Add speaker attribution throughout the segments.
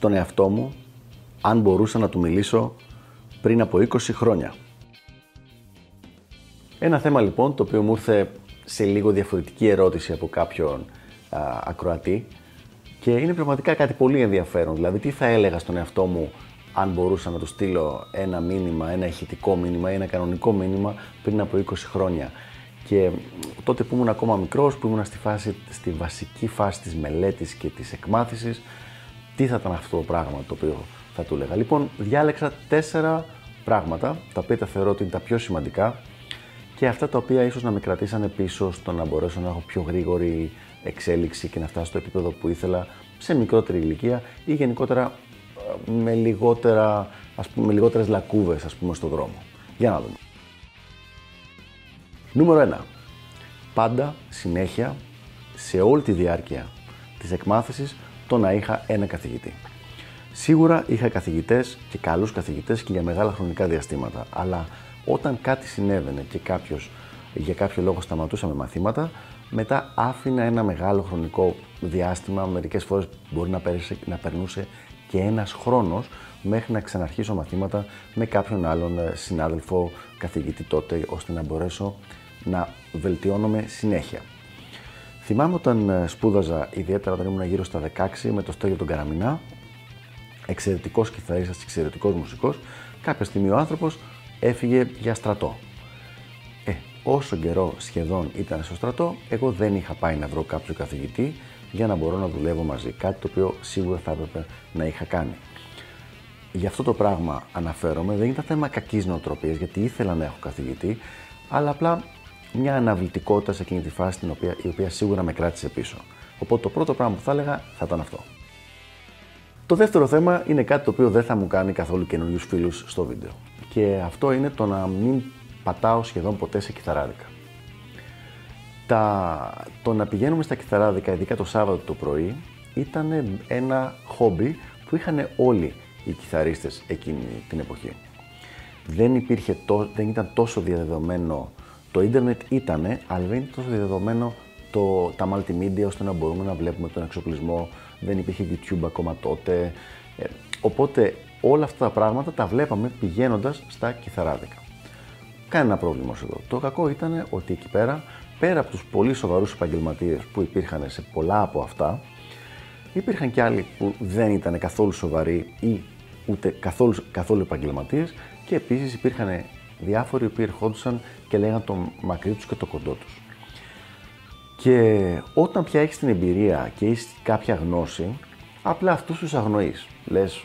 Speaker 1: στον εαυτό μου αν μπορούσα να του μιλήσω πριν από 20 χρόνια. Ένα θέμα λοιπόν το οποίο μου ήρθε σε λίγο διαφορετική ερώτηση από κάποιον α, ακροατή και είναι πραγματικά κάτι πολύ ενδιαφέρον. Δηλαδή τι θα έλεγα στον εαυτό μου αν μπορούσα να του στείλω ένα μήνυμα, ένα ηχητικό μήνυμα ή ένα κανονικό μήνυμα πριν από 20 χρόνια. Και τότε που ήμουν ακόμα μικρός, που ήμουν στη, φάση, στη βασική φάση της μελέτης και της εκμάθησης, τι θα ήταν αυτό το πράγμα το οποίο θα του έλεγα. Λοιπόν, διάλεξα τέσσερα πράγματα, τα οποία τα θεωρώ ότι είναι τα πιο σημαντικά και αυτά τα οποία ίσως να με κρατήσανε πίσω στο να μπορέσω να έχω πιο γρήγορη εξέλιξη και να φτάσω στο επίπεδο που ήθελα σε μικρότερη ηλικία ή γενικότερα ε, με, λιγότερα, ας πούμε, με λιγότερες λακκούβες ας πούμε, στο δρόμο. Για να δούμε. Νούμερο 1. Πάντα, συνέχεια, σε όλη τη διάρκεια της εκμάθησης, το να είχα ένα καθηγητή. Σίγουρα είχα καθηγητές και καλούς καθηγητές και για μεγάλα χρονικά διαστήματα, αλλά όταν κάτι συνέβαινε και κάποιος για κάποιο λόγο σταματούσα με μαθήματα, μετά άφηνα ένα μεγάλο χρονικό διάστημα, μερικές φορές μπορεί να, πέρασε, να περνούσε και ένας χρόνος μέχρι να ξαναρχίσω μαθήματα με κάποιον άλλον ε, συνάδελφο, καθηγητή τότε, ώστε να μπορέσω να βελτιώνομαι συνέχεια. Θυμάμαι όταν ε, σπούδαζα, ιδιαίτερα όταν ήμουν γύρω στα 16, με το Στέλιο τον Καραμινά, εξαιρετικός κιθαρίστας, εξαιρετικός μουσικός, κάποια στιγμή ο άνθρωπος έφυγε για στρατό. Ε, όσο καιρό σχεδόν ήταν στο στρατό, εγώ δεν είχα πάει να βρω κάποιο καθηγητή για να μπορώ να δουλεύω μαζί. Κάτι το οποίο σίγουρα θα έπρεπε να είχα κάνει. Γι' αυτό το πράγμα αναφέρομαι, δεν ήταν θέμα κακής νοοτροπίας, γιατί ήθελα να έχω καθηγητή, αλλά απλά μια αναβλητικότητα σε εκείνη τη φάση την οποία, η οποία σίγουρα με κράτησε πίσω. Οπότε το πρώτο πράγμα που θα έλεγα θα ήταν αυτό. Το δεύτερο θέμα είναι κάτι το οποίο δεν θα μου κάνει καθόλου καινούριους φίλους στο βίντεο. Και αυτό είναι το να μην πατάω σχεδόν ποτέ σε κιθαράδικα. Τα... Το να πηγαίνουμε στα κιθαράδικα, ειδικά το Σάββατο το πρωί, ήταν ένα χόμπι που είχαν όλοι οι κιθαρίστες εκείνη την εποχή. Δεν, υπήρχε δεν ήταν τόσο διαδεδομένο, το ίντερνετ ήτανε, αλλά δεν ήταν τόσο διαδεδομένο το, τα multimedia ώστε να μπορούμε να βλέπουμε τον εξοπλισμό, δεν υπήρχε YouTube ακόμα τότε. Ε, οπότε όλα αυτά τα πράγματα τα βλέπαμε πηγαίνοντας στα κιθαράδικα. Κανένα πρόβλημα εδώ. Το κακό ήταν ότι εκεί πέρα, πέρα από τους πολύ σοβαρούς επαγγελματίες που υπήρχαν σε πολλά από αυτά, υπήρχαν και άλλοι που δεν ήταν καθόλου σοβαροί ή ούτε καθόλου, καθόλου επαγγελματίες και επίσης υπήρχαν διάφοροι που ερχόντουσαν και λέγανε το μακρύ τους και το κοντό τους. Και όταν πια έχεις την εμπειρία και έχεις κάποια γνώση, απλά αυτούς τους αγνοείς. Λες,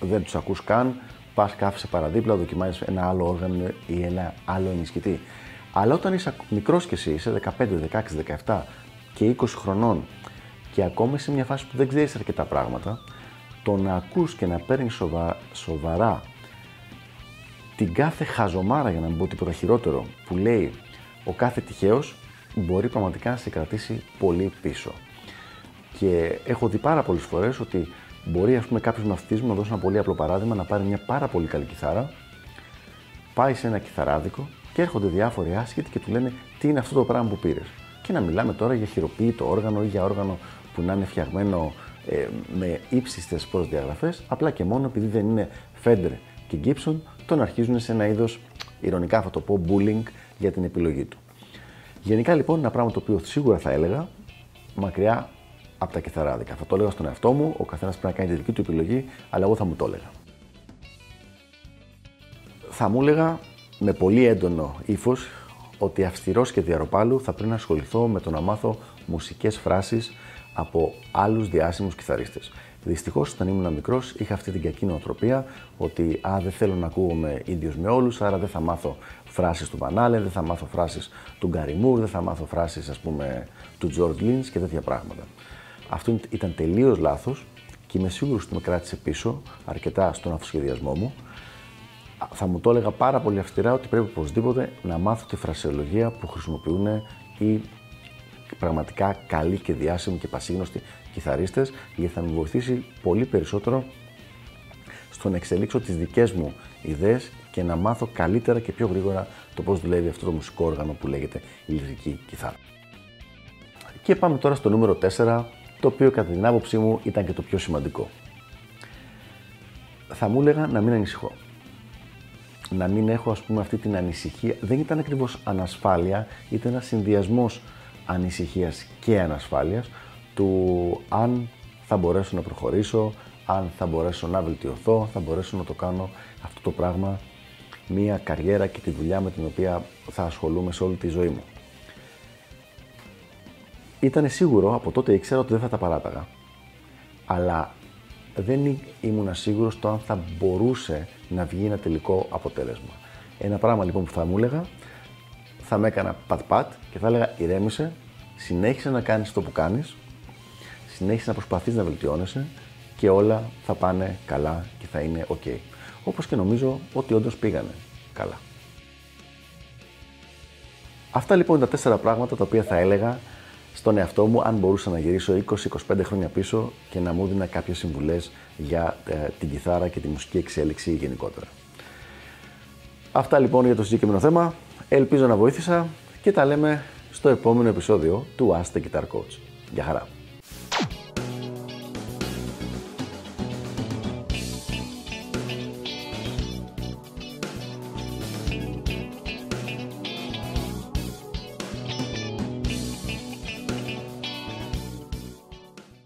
Speaker 1: δεν τους ακούς καν, πας κάθεσαι παραδίπλα, δοκιμάζεις ένα άλλο όργανο ή ένα άλλο ενισχυτή. Αλλά όταν είσαι μικρός και εσύ, είσαι 15, 16, 17 και 20 χρονών και ακόμα είσαι σε μια φάση που δεν ξέρεις αρκετά πράγματα, το να ακούς και να παίρνεις σοβαρά την κάθε χαζομάρα, για να μην πω τίποτα χειρότερο, που λέει ο κάθε τυχαίος, μπορεί πραγματικά να σε κρατήσει πολύ πίσω. Και έχω δει πάρα πολλές φορές ότι μπορεί ας πούμε, κάποιος μαθητής μου, να δώσω ένα πολύ απλό παράδειγμα, να πάρει μια πάρα πολύ καλή κιθάρα, πάει σε ένα κιθαράδικο και έρχονται διάφοροι άσχετοι και του λένε τι είναι αυτό το πράγμα που πήρες; Και να μιλάμε τώρα για χειροποίητο όργανο ή για όργανο που να είναι φτιαγμένο ε, με ύψιστες προδιαγραφέ, απλά και μόνο επειδή δεν είναι Fender και Gibson, τον αρχίζουν σε ένα είδος, ηρωνικά θα το πω, bullying για την επιλογή του. Γενικά λοιπόν ένα πράγμα το οποίο σίγουρα θα έλεγα μακριά από τα κιθαράδικα. Θα το έλεγα στον εαυτό μου, ο καθένας πρέπει να κάνει τη δική του επιλογή, αλλά εγώ θα μου το έλεγα. Θα μου έλεγα με πολύ έντονο ύφος ότι αυστηρός και διαρροπάλου θα πρέπει να ασχοληθώ με το να μάθω μουσικές φράσεις από άλλους διάσημους κιθαρίστες. Δυστυχώς, όταν ήμουν μικρός, είχα αυτή την κακή νοοτροπία ότι α, δεν θέλω να ακούγομαι ίδιος με όλους, άρα δεν θα μάθω φράσεις του Βανάλε, δεν θα μάθω φράσεις του Γκαριμούρ, δεν θα μάθω φράσεις, ας πούμε, του George Lynch και τέτοια πράγματα. Αυτό ήταν τελείως λάθος και είμαι σίγουρος ότι με κράτησε πίσω αρκετά στον αυτοσχεδιασμό μου, θα μου το έλεγα πάρα πολύ αυστηρά ότι πρέπει οπωσδήποτε να μάθω τη φρασιολογία που χρησιμοποιούν οι πραγματικά καλοί και διάσημοι και πασίγνωστοι κιθαρίστες γιατί θα με βοηθήσει πολύ περισσότερο στο να εξελίξω τις δικές μου ιδέες και να μάθω καλύτερα και πιο γρήγορα το πώς δουλεύει αυτό το μουσικό όργανο που λέγεται ηλεκτρική κιθάρα. Και πάμε τώρα στο νούμερο 4, το οποίο κατά την άποψή μου ήταν και το πιο σημαντικό. Θα μου έλεγα να μην ανησυχώ. Να μην έχω ας πούμε αυτή την ανησυχία. Δεν ήταν ακριβώς ανασφάλεια, ήταν ένας συνδυασμός ανησυχίας και ανασφάλειας του αν θα μπορέσω να προχωρήσω, αν θα μπορέσω να βελτιωθώ, θα μπορέσω να το κάνω αυτό το πράγμα μία καριέρα και τη δουλειά με την οποία θα ασχολούμαι σε όλη τη ζωή μου. Ήταν σίγουρο, από τότε ήξερα ότι δεν θα τα παράταγα. Αλλά δεν ήμουν σίγουρος το αν θα μπορούσε να βγει ένα τελικό αποτέλεσμα. Ένα πράγμα λοιπόν που θα μου έλεγα, θα με έκανα πατ-πατ και θα έλεγα ηρέμησε, συνέχισε να κάνεις το που κάνεις, συνέχισε να προσπαθείς να βελτιώνεσαι και όλα θα πάνε καλά και θα είναι ok. Όπως και νομίζω ότι όντως πήγανε καλά. Αυτά λοιπόν είναι τα τέσσερα πράγματα τα οποία θα έλεγα στον εαυτό μου αν μπορούσα να γυρίσω 20-25 χρόνια πίσω και να μου δίνα κάποιες συμβουλές για ε, την κιθάρα και τη μουσική εξέλιξη γενικότερα. Αυτά λοιπόν για το συγκεκριμένο θέμα. Ελπίζω να βοήθησα και τα λέμε στο επόμενο επεισόδιο του Ask the Guitar Coach. Γεια χαρά!